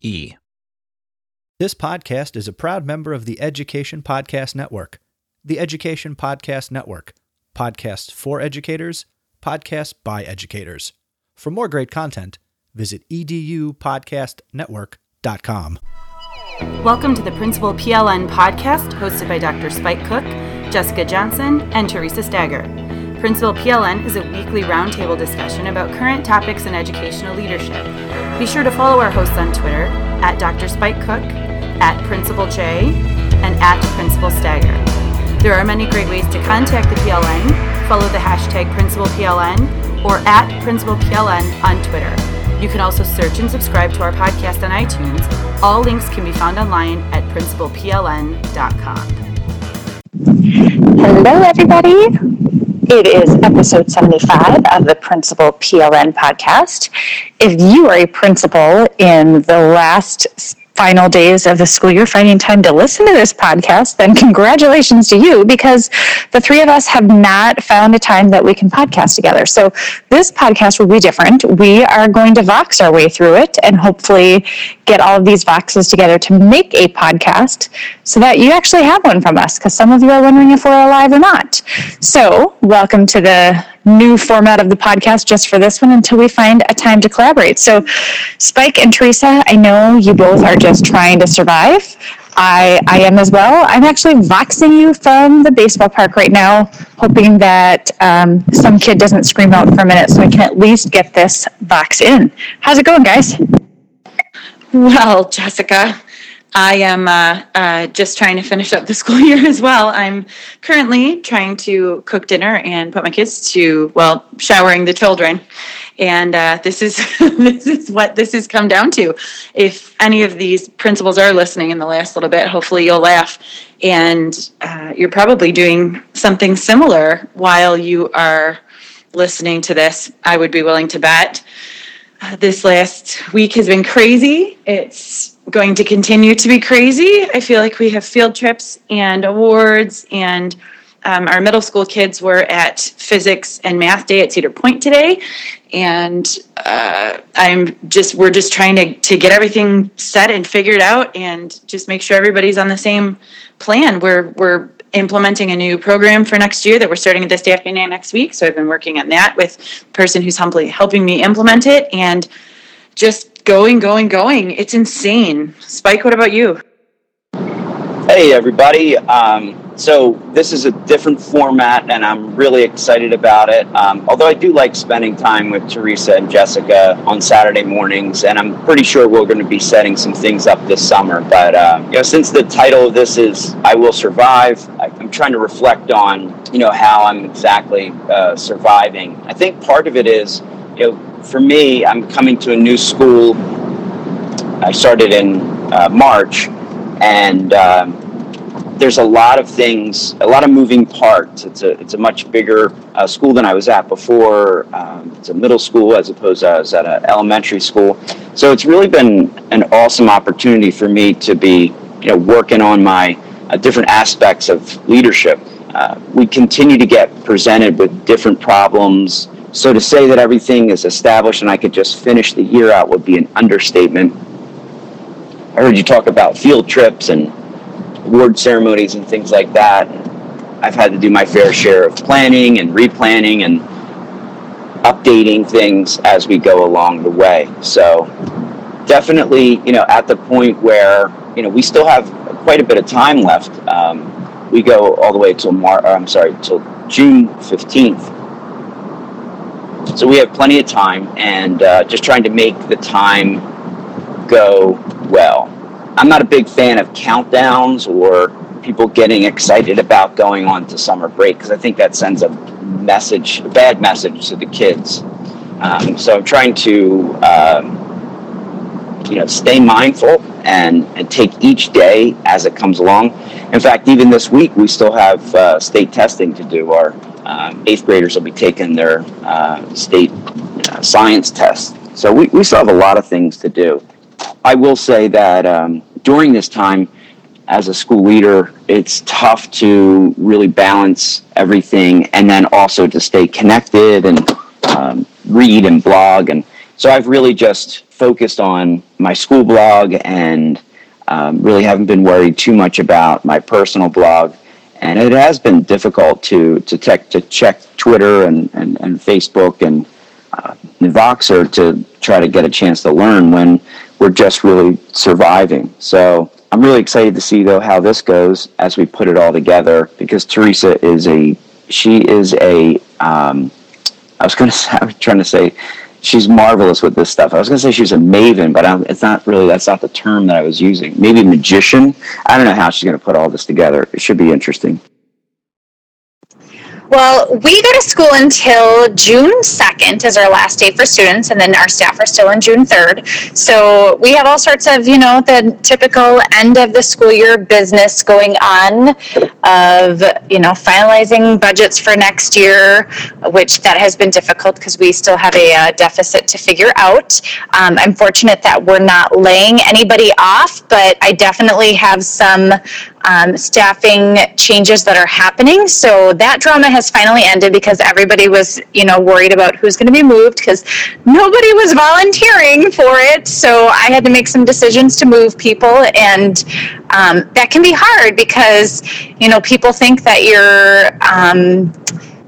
E. This podcast is a proud member of the Education Podcast Network. The Education Podcast Network. Podcasts for educators, podcasts by educators. For more great content, visit edupodcastnetwork.com. Welcome to the Principal PLN podcast hosted by Dr. Spike Cook, Jessica Johnson, and Theresa Stager. Principal PLN is a weekly roundtable discussion about current topics in educational leadership. Be sure to follow our hosts on Twitter at Dr. Spike Cook, at Principal J, and at Principal Stager. There are many great ways to contact the PLN. Follow the hashtag Principal PLN or at Principal PLN on Twitter. You can also search and subscribe to our podcast on iTunes. All links can be found online at principalpln.com. Hello, everybody. It is episode 75 of the Principal PLN podcast. If you are a principal in the last final days of the school year finding time to listen to this podcast, then congratulations to you because the three of us have not found a time that we can podcast together. So this podcast will be different. We are going to Vox our way through it and hopefully get all of these Voxes together to make a podcast so that you actually have one from us because some of you are wondering if we're alive or not. So welcome to the new format of the podcast just for this one until we find a time to collaborate. So, Spike and Theresa, I know you both are just trying to survive. I, I am as well. I'm actually voxing you from the baseball park right now, hoping that um, some kid doesn't scream out for a minute so I can at least get this Vox in. How's it going, guys? Well, Jessica, I am uh, uh, just trying to finish up the school year as well. I'm currently trying to cook dinner and put my kids to well, showering the children, and uh, this is this is what this has come down to. If any of these principals are listening in the last little bit, hopefully you'll laugh, and uh, you're probably doing something similar while you are listening to this. I would be willing to bet. This last week has been crazy. It's going to continue to be crazy. I feel like we have field trips and awards, and um, our middle school kids were at physics and math day at Cedar Point today, and uh, I'm just we're just trying to to get everything set and figured out, and just make sure everybody's on the same plan. We're we're implementing a new program for next year that we're starting at this day afternoon next week. So I've been working on that with the person who's humbly helping me implement it, and just going, going, going. It's insane. Spike, what about you? Hey, everybody. Um, so, this is a different format, and I'm really excited about it. Um, although I do like spending time with Theresa and Jessica on Saturday mornings, and I'm pretty sure we're going to be setting some things up this summer. But, uh, you know, since the title of this is I Will Survive, I, am trying to reflect on, you know, how I'm exactly uh, surviving. I think part of it is, you know, for me, I'm coming to a new school. I started in uh, March, and um, there's a lot of things, a lot of moving parts. It's a it's a much bigger uh, school than I was at before. Um, it's a middle school as opposed to I was at an elementary school. So it's really been an awesome opportunity for me to be you know working on my uh, different aspects of leadership. Uh, we continue to get presented with different problems. So to say that everything is established and I could just finish the year out would be an understatement. I heard you talk about field trips and award ceremonies and things like that. I've had to do my fair share of planning and replanning and updating things as we go along the way. So definitely, you know, at the point where you know we still have quite a bit of time left. Um, we go all the way till Mar- I'm sorry, till June fifteenth. So we have plenty of time, and uh, just trying to make the time go well. I'm not a big fan of countdowns or people getting excited about going on to summer break because I think that sends a message, a bad message to the kids. Um, so I'm trying to, um, you know, stay mindful and, and take each day as it comes along. In fact, even this week, we still have uh, state testing to do. Our um, eighth graders will be taking their uh, state uh, science test. So we, we still have a lot of things to do. I will say that um, during this time, as a school leader, it's tough to really balance everything and then also to stay connected and um, read and blog. And so I've really just focused on my school blog and um, really haven't been worried too much about my personal blog. And it has been difficult to to, tech, to check Twitter and, and, and Facebook and Voxer to try to get a chance to learn when we're just really surviving. So I'm really excited to see though how this goes as we put it all together because Theresa is a she is a um, I was going to I was trying to say she's marvelous with this stuff. I was going to say she's a maven, but I'm, it's not really that's not the term that I was using. Maybe magician. I don't know how she's going to put all this together. It should be interesting. Well, we go to school until June 2nd is our last day for students, and then our staff are still on June 3rd. So we have all sorts of, you know, the typical end of the school year business going on of, you know, finalizing budgets for next year, which that has been difficult because we still have a uh, deficit to figure out. Um, I'm fortunate that we're not laying anybody off, but I definitely have some um, staffing changes that are happening. So that drama has finally ended because everybody was, you know, worried about who's going to be moved because nobody was volunteering for it. So I had to make some decisions to move people, and um, that can be hard because, you know, people think that you're. Um,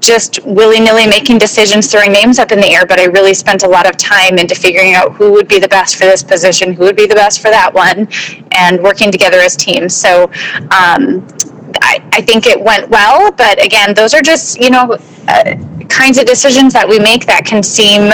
just willy-nilly making decisions throwing names up in the air but i really spent a lot of time into figuring out who would be the best for this position who would be the best for that one and working together as teams so um, I, I, think it went well but again those are just you know uh, kinds of decisions that we make that can seem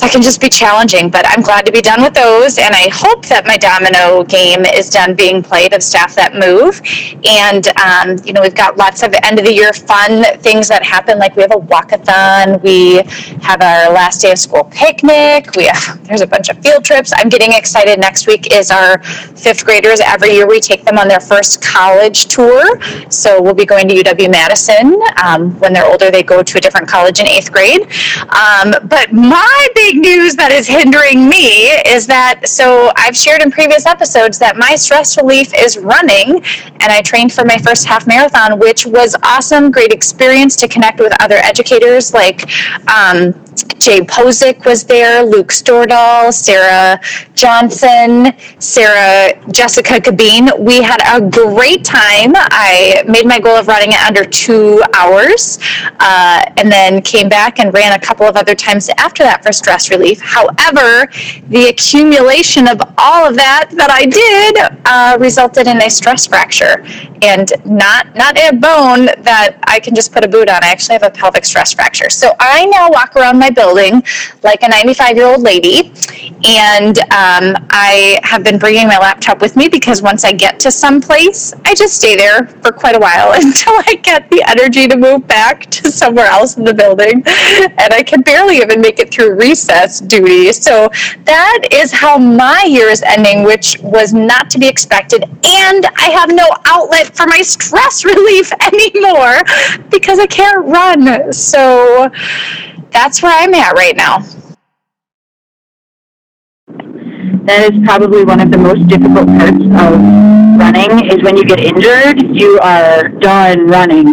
that can just be challenging. But I'm glad to be done with those, and I hope that my domino game is done being played of staff that move. And um, you know, we've got lots of end of the year fun things that happen, like we have a walkathon, we have our last day of school picnic, we have there's a bunch of field trips. I'm getting excited. Next week is our fifth graders. Every year we take them on their first college tour, so we'll be going to UW Madison. Um, when they're older, they go to a different college in eighth grade. Um, but my big big news that is hindering me is that so I've shared in previous episodes that my stress relief is running and I trained for my first half marathon, which was awesome, great experience to connect with other educators like um, Jay Posick was there, Luke Stordahl, Sarah Johnson, Sarah Jessica Cabeen. We had a great time. I made my goal of running it under two hours, uh, and then came back and ran a couple of other times after that for stress relief. However, the accumulation of all of that that I did uh, resulted in a stress fracture, and not not a bone that I can just put a boot on. I actually have a pelvic stress fracture. So I now walk around my building like a 95 year old lady. And um, I have been bringing my laptop with me because once I get to some place, I just stay there for quite a while until I get the energy to move back to somewhere else in the building. And I can barely even make it through recess duty. So that is how my year is ending, which was not to be expected. And I have no outlet for my stress relief anymore because I can't run. So that's where I'm at right now. that is probably one of the most difficult parts of running is when you get injured you are done running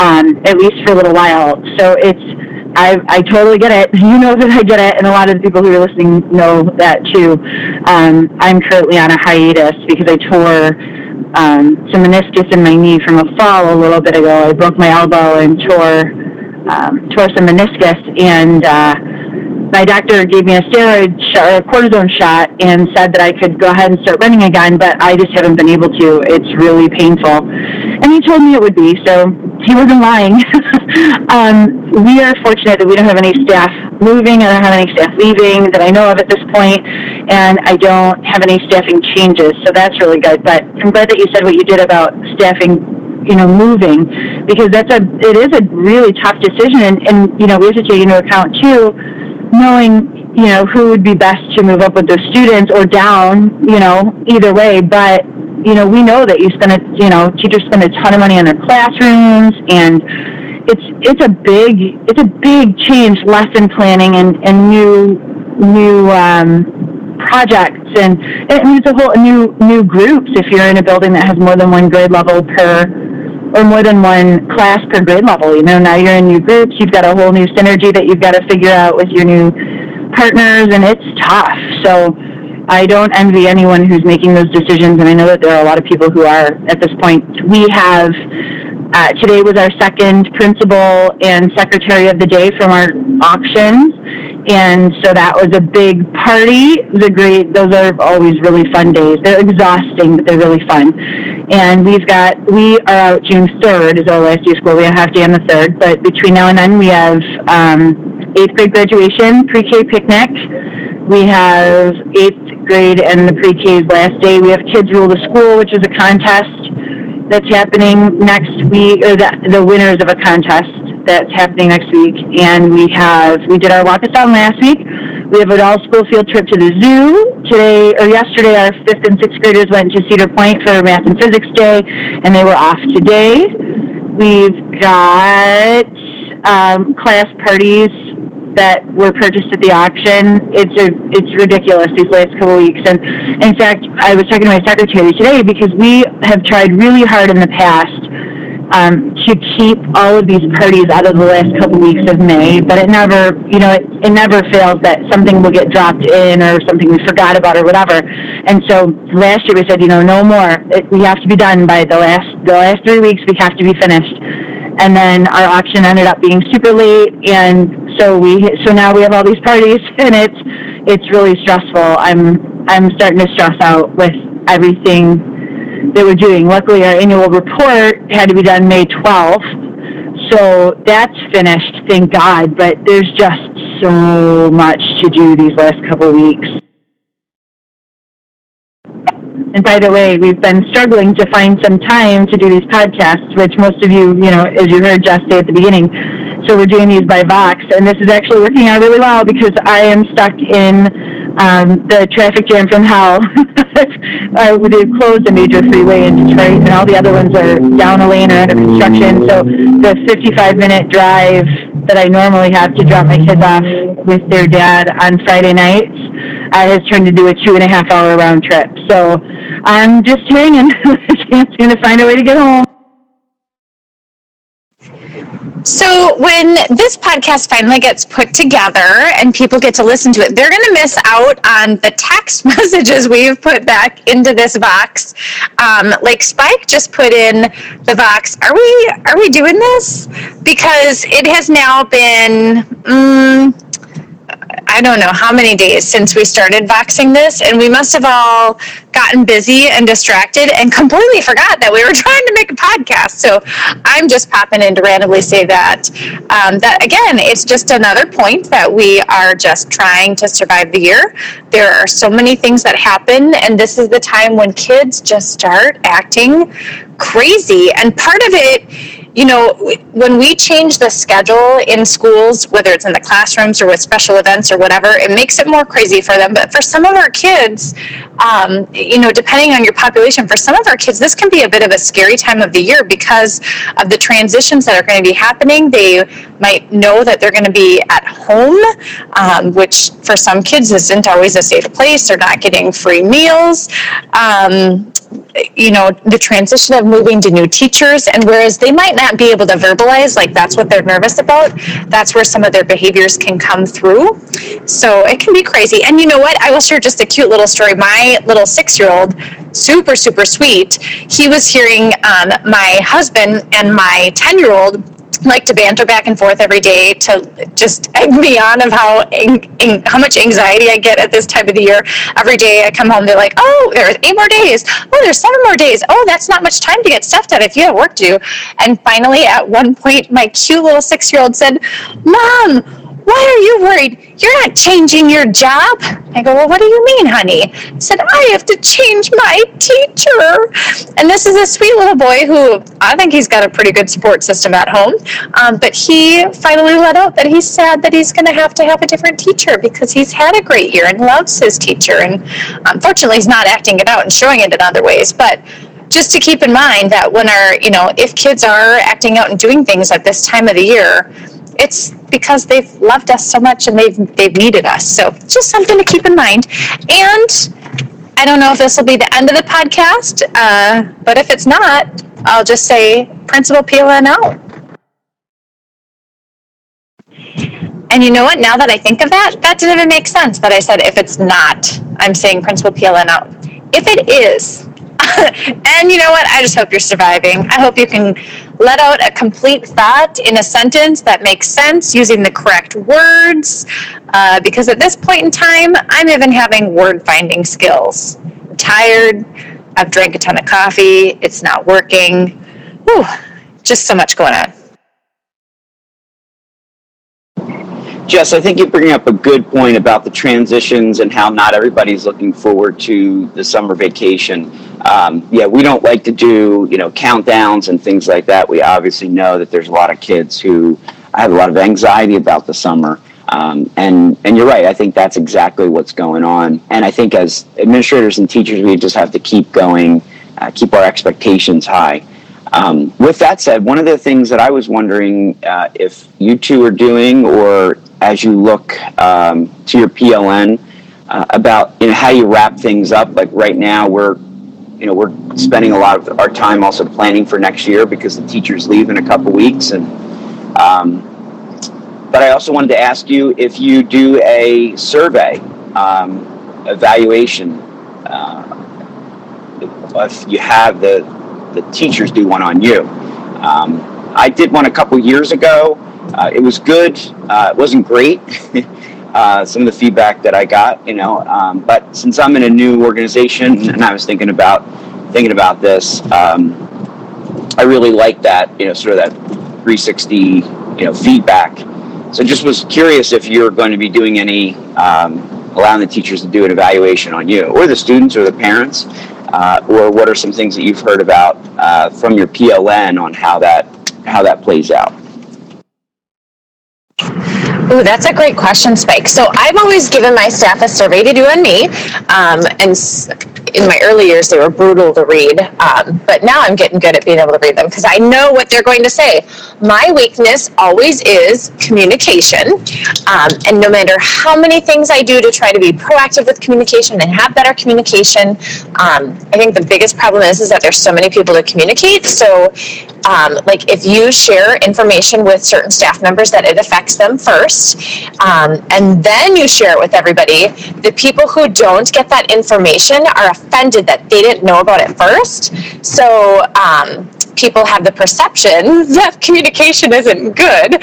um, at least for a little while so it's I, I totally get it. You know that i get it and a lot of the people who are listening know that too. Um, i'm currently on a hiatus because i tore um, some meniscus in my knee from a fall a little bit ago. I broke my elbow and tore um, tore some meniscus and uh, my doctor gave me a steroid shot, or a cortisone shot and said that I could go ahead and start running again, but I just haven't been able to. It's really painful. And he told me it would be, so he wasn't lying. um, we are fortunate that we don't have any staff moving, I don't have any staff leaving that I know of at this point, and I don't have any staffing changes, so that's really good. But I'm glad that you said what you did about staffing you know moving because that's a it is a really tough decision and, and you know we have to take into account too knowing you know who would be best to move up with those students or down you know either way. But you know we know that you spend a you know teachers spend a ton of money on their classrooms and it's it's a big it's a big change lesson planning and and new new um projects. And it needs a whole new new groups if you're in a building that has more than one grade level per or more than one class per grade level. You know, now you're in new groups, you've got a whole new synergy that you've got to figure out with your new partners, and it's tough. So I don't envy anyone who's making those decisions, and I know that there are a lot of people who are at this point. We have uh, today was our second principal and secretary of the day from our auctions, and so that was a big party. The great; those are always really fun days. They're exhausting, but they're really fun. And we've got we are out June third is our last day of school. We have half day on the third, but between now and then we have um, eighth grade graduation, pre-K picnic. We have eighth grade and the pre-K's last day. We have kids rule the school, which is a contest that's happening next week, or the, the winners of a contest that's happening next week. And we have, we did our walkathon last week. We have an all-school field trip to the zoo. Today, or yesterday, our fifth and sixth graders went to Cedar Point for Math and Physics Day, and they were off today. We've got um, class parties that were purchased at the auction. It's a, it's ridiculous these last couple of weeks. And in fact, I was talking to my secretary today because we have tried really hard in the past um, to keep all of these parties out of the last couple weeks of May, but it never, you know, it, it never fails that something will get dropped in or something we forgot about or whatever. And so last year we said, you know, no more. It, we have to be done by the last the last three weeks. We have to be finished and then our auction ended up being super late and so we so now we have all these parties and it's it's really stressful i'm i'm starting to stress out with everything that we're doing luckily our annual report had to be done may 12th so that's finished thank god but there's just so much to do these last couple of weeks and by the way, we've been struggling to find some time to do these podcasts, which most of you, you know, as you heard Jess say at the beginning. So we're doing these by Vox, and this is actually working out really well because I am stuck in um, the traffic jam from hell. uh, they've closed a major freeway in Detroit, and all the other ones are down a lane or under construction. So the 55-minute drive that I normally have to drop my kids off with their dad on Friday nights uh, has turned into a two and a half hour round trip. So I'm just hanging. Can't seem to find a way to get home. So when this podcast finally gets put together and people get to listen to it, they're going to miss out on the text messages we've put back into this Vox. Um, like Spike just put in the Vox. Are we are we doing this? Because it has now been. Um, I don't know how many days since we started voxing this, and we must have all gotten busy and distracted and completely forgot that we were trying to make a podcast. So I'm just popping in to randomly say that. Um, that again, it's just another point that we are just trying to survive the year. There are so many things that happen, and this is the time when kids just start acting crazy. And part of it you know, when we change the schedule in schools, whether it's in the classrooms or with special events or whatever, it makes it more crazy for them. But for some of our kids, um, you know, depending on your population, for some of our kids, this can be a bit of a scary time of the year because of the transitions that are going to be happening. They might know that they're going to be at home, um, which for some kids isn't always a safe place. They're not getting free meals. Um, you know the transition of moving to new teachers and whereas they might not be able to verbalize like that's what they're nervous about that's where some of their behaviors can come through. So it can be crazy. And you know what? I will share just a cute little story. My little six year old super super sweet he was hearing um, my husband and my 10 year old like to banter back and forth every day to just egg me on of how how much anxiety I get at this time of the year. Every day I come home, they're like, "Oh, there's eight more days. Oh, there's seven more days. Oh, that's not much time to get stuff done if you have work to do." And finally, at one point, my cute little six-year-old said, "Mom." Why are you worried? You're not changing your job. I go, Well, what do you mean, honey? I said, I have to change my teacher. And this is a sweet little boy who I think he's got a pretty good support system at home. Um, but he finally let out that he's sad that he's going to have to have a different teacher because he's had a great year and loves his teacher. And unfortunately, he's not acting it out and showing it in other ways. But just to keep in mind that when our, you know, if kids are acting out and doing things at this time of the year, it's because they've loved us so much and they've they've needed us. So just something to keep in mind. And I don't know if this will be the end of the podcast, uh, but if it's not, I'll just say Principal PLN out. And you know what? Now that I think of that, that didn't even make sense. That I said if it's not, I'm saying Principal PLN out. If it is, and you know what? I just hope you're surviving. I hope you can let out a complete thought in a sentence that makes sense using the correct words. Uh, because at this point in time, I'm even having word finding skills. I'm tired. I've drank a ton of coffee. It's not working. Whew, just so much going on. Jess, I think you bring up a good point about the transitions and how not everybody's looking forward to the summer vacation. Um, yeah, we don't like to do you know countdowns and things like that. We obviously know that there's a lot of kids who have a lot of anxiety about the summer. Um, and and you're right. I think that's exactly what's going on. And I think as administrators and teachers, we just have to keep going, uh, keep our expectations high. Um, with that said, one of the things that I was wondering uh, if you two are doing, or as you look um, to your PLN, uh, about you know how you wrap things up. Like right now, we're you know we're spending a lot of our time also planning for next year because the teachers leave in a couple weeks, and um, but I also wanted to ask you if you do a survey um, evaluation. Uh, if you have the the teachers do one on you. Um, I did one a couple years ago. Uh, it was good. Uh, it wasn't great. uh, some of the feedback that I got, you know, um, but since I'm in a new organization and I was thinking about thinking about this, um, I really like that, you know, sort of that 360, you know, feedback. So just was curious if you're going to be doing any um, allowing the teachers to do an evaluation on you or the students or the parents uh, or what are some things that you've heard about uh, from your PLN on how that how that plays out? Ooh, that's a great question, Spike. So I've always given my staff a survey to do on me, um, and in my early years they were brutal to read, um, but now I'm getting good at being able to read them because I know what they're going to say. My weakness always is communication, um, and no matter how many things I do to try to be proactive with communication and have better communication, um, I think the biggest problem is is that there's so many people to communicate. So um, like if you share information with certain staff members that it affects them first, um, and then you share it with everybody, the people who don't get that information are offended that they didn't know about it first. So um, people have the perception that communication isn't good.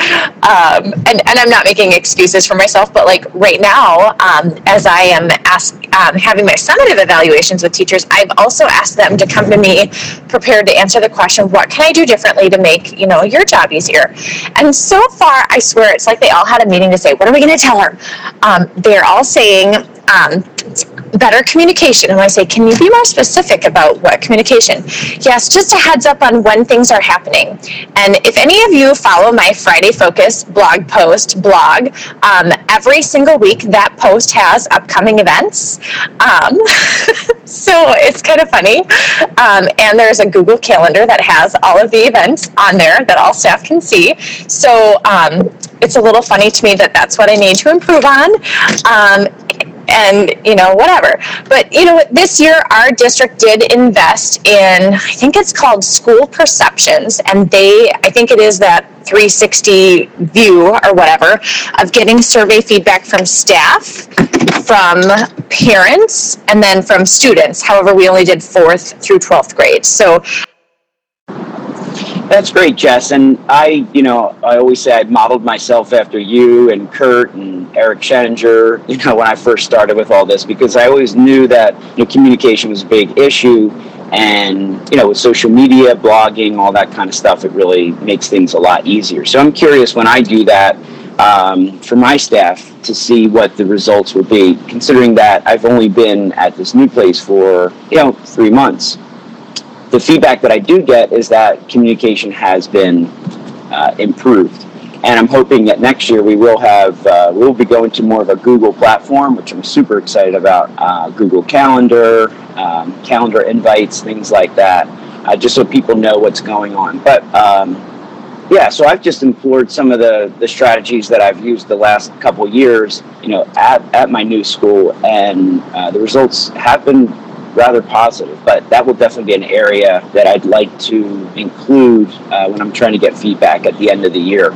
Um, and, and I'm not making excuses for myself, but like right now, um, as I am ask, um, having my summative evaluations with teachers, I've also asked them to come to me prepared to answer the question, what can I do differently to make, you know, your job easier? And so far, I swear, it's like they all had a meeting to say, what are we going to tell her? Um, they're all saying, um, better communication. And I say, can you be more specific about what communication? Yes, just a heads up on when things are happening. And if any of you follow my Friday Focus blog post blog, um, every single week that post has upcoming events. Um, so it's kind of funny. Um, and there's a Google Calendar that has all of the events on there that all staff can see. So um, it's a little funny to me that that's what I need to improve on. And you know whatever. But you know this year our district did invest in i think it's called school perceptions and they i think it is that 360 view or whatever of getting survey feedback from staff from parents and then from students. However we only did fourth through 12th grade. So That's great, Jess. And I, you know, I always say I modeled myself after you and Curt and Eric Sheninger, you know, when I first started with all this, because I always knew that you know, communication was a big issue. And, you know, with social media, blogging, all that kind of stuff, it really makes things a lot easier. So I'm curious when I do that um, for my staff to see what the results will be, considering that I've only been at this new place for, you know, three months the feedback that I do get is that communication has been uh, improved. And I'm hoping that next year we will have, uh, we will be going to more of a Google platform, which I'm super excited about. Uh, Google Calendar, um, calendar invites, things like that, uh, just so people know what's going on. But um, yeah, so I've just implored some of the, the strategies that I've used the last couple years, you know, at, at my new school, and uh, the results have been rather positive. But that will definitely be an area that I'd like to include uh, when I'm trying to get feedback at the end of the year.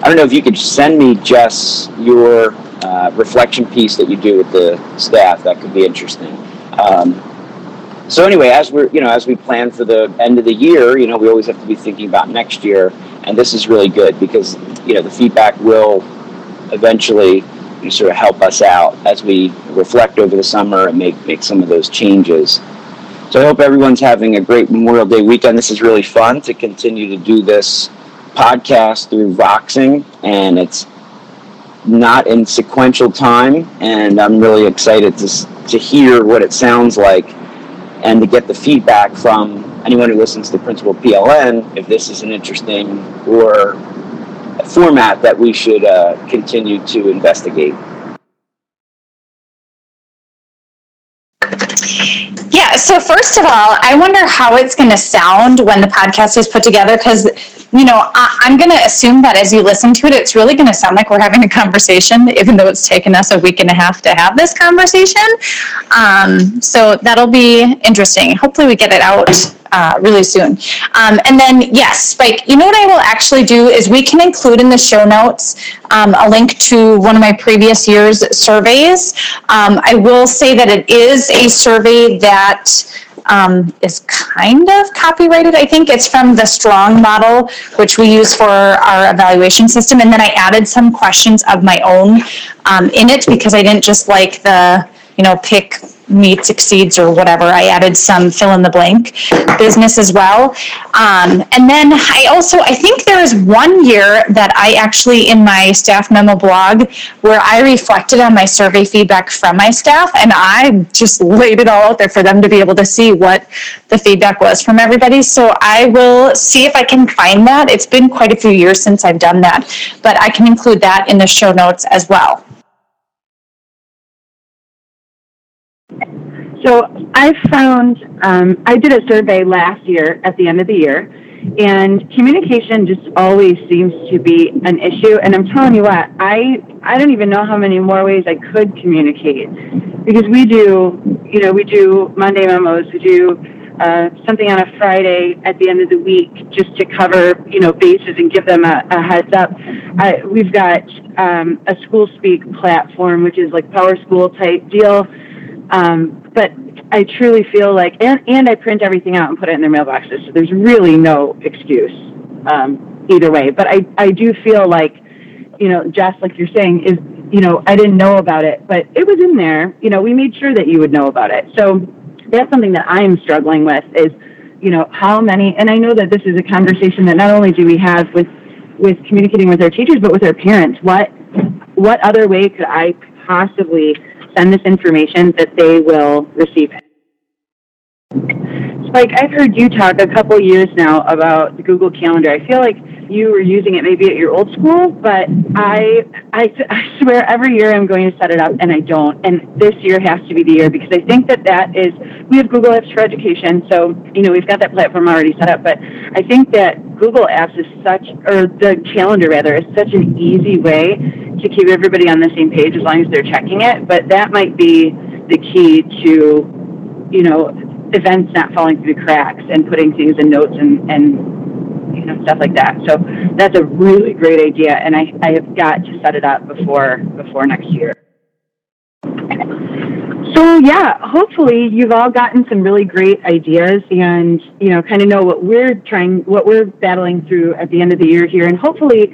I don't know if you could send me, Jess, your uh, reflection piece that you do with the staff. That could be interesting. Um, so anyway, as we're you know as we plan for the end of the year, you know we always have to be thinking about next year, and this is really good because you know the feedback will eventually sort of help us out as we reflect over the summer and make make some of those changes. So I hope everyone's having a great Memorial Day weekend. This is really fun to continue to do this podcast through Voxing, and it's not in sequential time. And I'm really excited to to hear what it sounds like and to get the feedback from anyone who listens to Principal PLN if this is an interesting or format that we should uh, continue to investigate. Yeah, so first of all, I wonder how it's going to sound when the podcast is put together because, you know, I, am going to assume that as you listen to it, it's really going to sound like we're having a conversation, even though it's taken us a week and a half to have this conversation. Um, so that'll be interesting. Hopefully, we get it out uh, really soon. Um, and then, yes, Spike, you know what I will actually do is we can include in the show notes um, a link to one of my previous year's surveys. Um, I will say that it is a survey that um, is kind of copyrighted. I think it's from the Stronge model, which we use for our evaluation system. And then I added some questions of my own um, in it because I didn't just like the, you know, pick meets exceeds or whatever. I added some fill in the blank business as well. Um, and then I also, I think there is one year that I actually in my staff memo blog where I reflected on my survey feedback from my staff and I just laid it all out there for them to be able to see what the feedback was from everybody. So I will see if I can find that. It's been quite a few years since I've done that, but I can include that in the show notes as well. So I found, um, I did a survey last year at the end of the year, and communication just always seems to be an issue. And I'm telling you what, I, I don't even know how many more ways I could communicate because we do, you know, we do Monday memos, we do uh, something on a Friday at the end of the week just to cover, you know, bases and give them a, a heads up. I, we've got um, a school speak platform, which is like Power School type deal um, but I truly feel like, and, and I print everything out and put it in their mailboxes. So there's really no excuse um, either way. But I, I do feel like, you know, Jess, like you're saying, is, you know, I didn't know about it, but it was in there. You know, we made sure that you would know about it. So that's something that I'm struggling with is, you know, how many, and I know that this is a conversation that not only do we have with, with communicating with our teachers, but with our parents. What, what other way could I possibly send this information, that they will receive it. Spike, I've heard you talk a couple years now about the Google Calendar. I feel like you were using it maybe at your old school, but I, I, I swear every year I'm going to set it up and I don't. And this year has to be the year because I think that that is, we have Google Apps for Education. So, you know, we've got that platform already set up, but I think that Google Apps is such, or the calendar rather, is such an easy way to keep everybody on the same page as long as they're checking it. But that might be the key to, you know, events not falling through the cracks and putting things in notes and, and you know, stuff like that. So that's a really great idea, and I, I have got to set it up before before next year. So yeah, hopefully you've all gotten some really great ideas and you know kind of know what we're trying what we're battling through at the end of the year here and hopefully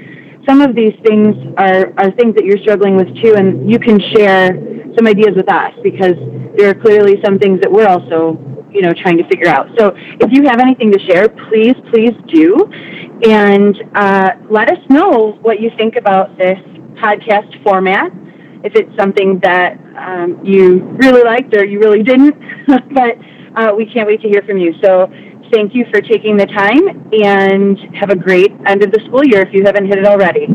some of these things are are things that you're struggling with too and you can share some ideas with us because there are clearly some things that we're also you know, trying to figure out. So if you have anything to share, please, please do. And uh, let us know what you think about this podcast format. If it's something that um, you really liked or you really didn't, but uh, we can't wait to hear from you. So thank you for taking the time and have a great end of the school year if you haven't hit it already.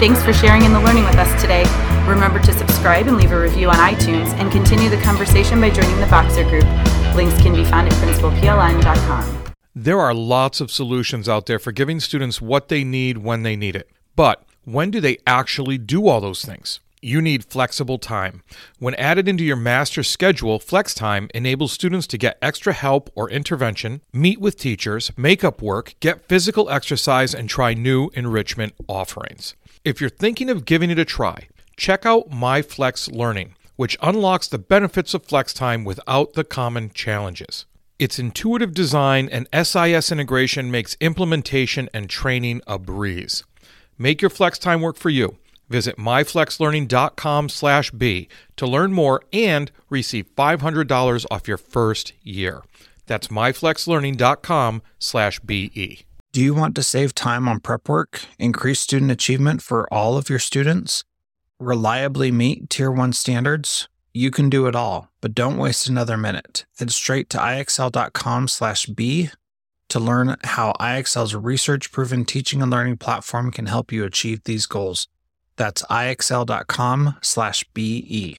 Thanks for sharing in the learning with us today. Remember to subscribe and leave a review on iTunes and continue the conversation by joining the Voxer group. Links can be found at principalpln.com. There are lots of solutions out there for giving students what they need when they need it. But when do they actually do all those things? You need flexible time. When added into your master schedule, Flex Time enables students to get extra help or intervention, meet with teachers, make up work, get physical exercise, and try new enrichment offerings. If you're thinking of giving it a try, check out MyFlex Learning, which unlocks the benefits of flex time without the common challenges. Its intuitive design and SIS integration makes implementation and training a breeze. Make your flex time work for you. Visit myflexlearning.com/b to learn more and receive $500 off your first year. That's myflexlearning.com/be. Do you want to save time on prep work, increase student achievement for all of your students? Reliably meet Tier 1 standards, you can do it all, but don't waste another minute. Head straight to ixl.com slash B to learn how IXL's research-proven teaching and learning platform can help you achieve these goals. That's ixl.com slash BE.